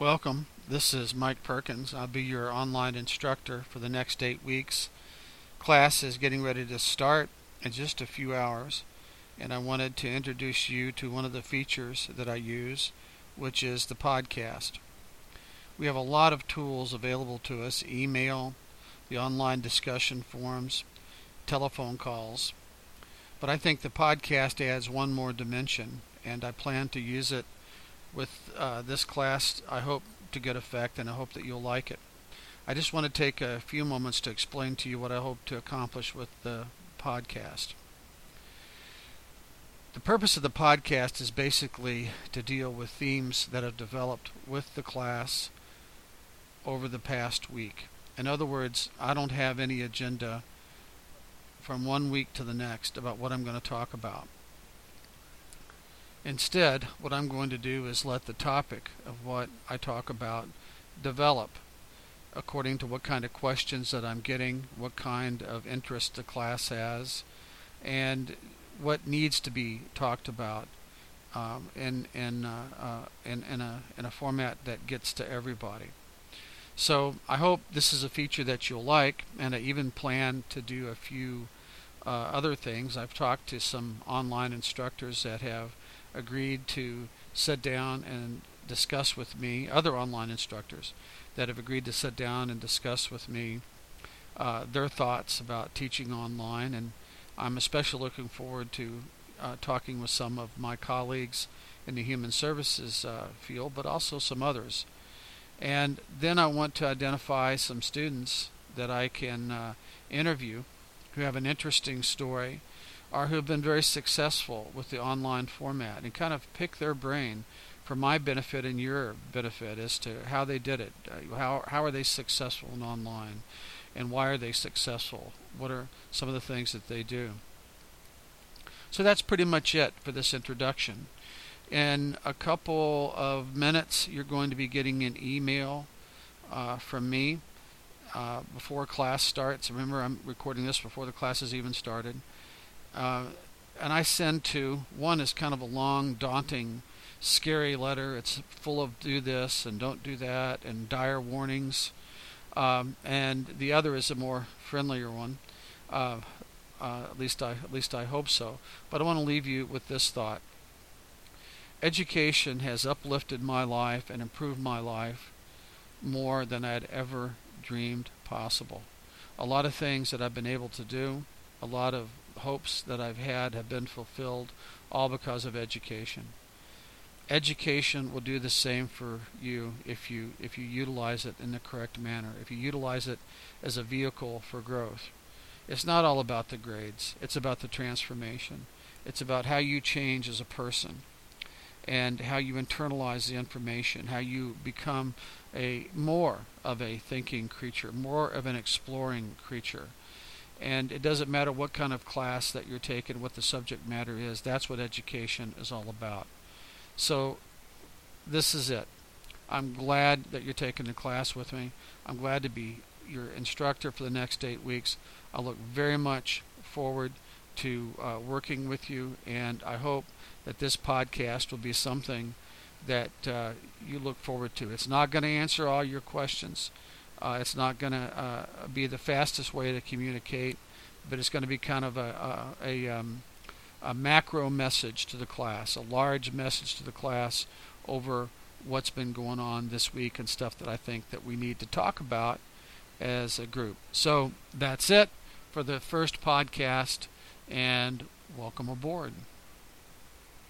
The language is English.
Welcome. This is Mike Perkins. I'll be your online instructor for the next eight weeks. Class is getting ready to start in just a few hours, and I wanted to introduce you to one of the features that I use, which is the podcast. We have a lot of tools available to us email, the online discussion forums, telephone calls. But I think the podcast adds one more dimension, and I plan to use it with uh, this class, I hope to good effect, and I hope that you'll like it. I just want to take a few moments to explain to you what I hope to accomplish with the podcast. The purpose of the podcast is basically to deal with themes that have developed with the class over the past week. In other words, I don't have any agenda from one week to the next about what I'm going to talk about. Instead, what I'm going to do is let the topic of what I talk about develop according to what kind of questions that I'm getting, what kind of interest the class has, and what needs to be talked about um, in in, uh, uh, in in a in a format that gets to everybody. So I hope this is a feature that you'll like, and I even plan to do a few uh, other things. I've talked to some online instructors that have agreed to sit down and discuss with me, other online instructors that have agreed to sit down and discuss with me uh, their thoughts about teaching online. And I'm especially looking forward to uh, talking with some of my colleagues in the human services uh, field, but also some others. And then I want to identify some students that I can uh, interview who have an interesting story or who have been very successful with the online format and kind of pick their brain for my benefit and your benefit as to how they did it. Uh, how, how are they successful in online? And why are they successful? What are some of the things that they do? So that's pretty much it for this introduction. In a couple of minutes, you're going to be getting an email uh, from me uh, before class starts. Remember, I'm recording this before the class has even started. Uh, and I send two. one is kind of a long, daunting, scary letter. It's full of do this and don't do that and dire warnings. Um, and the other is a more friendlier one. Uh, uh, at least I at least I hope so. But I want to leave you with this thought. Education has uplifted my life and improved my life more than I had ever dreamed possible. A lot of things that I've been able to do, a lot of hopes that I've had have been fulfilled, all because of education. Education will do the same for you if you if you utilize it in the correct manner. If you utilize it as a vehicle for growth. It's not all about the grades. It's about the transformation. It's about how you change as a person and how you internalize the information, how you become a more of a thinking creature, more of an exploring creature and it doesn't matter what kind of class that you're taking, what the subject matter is. That's what education is all about. So, this is it. I'm glad that you're taking the class with me. I'm glad to be your instructor for the next eight weeks. I look very much forward to uh, working with you, and I hope that this podcast will be something that uh, you look forward to. It's not going to answer all your questions. Uh, it's not going to uh, be the fastest way to communicate, but it's going to be kind of a, a, a, um, a macro message to the class, a large message to the class over what's been going on this week and stuff that I think that we need to talk about as a group. So that's it for the first podcast, and welcome aboard.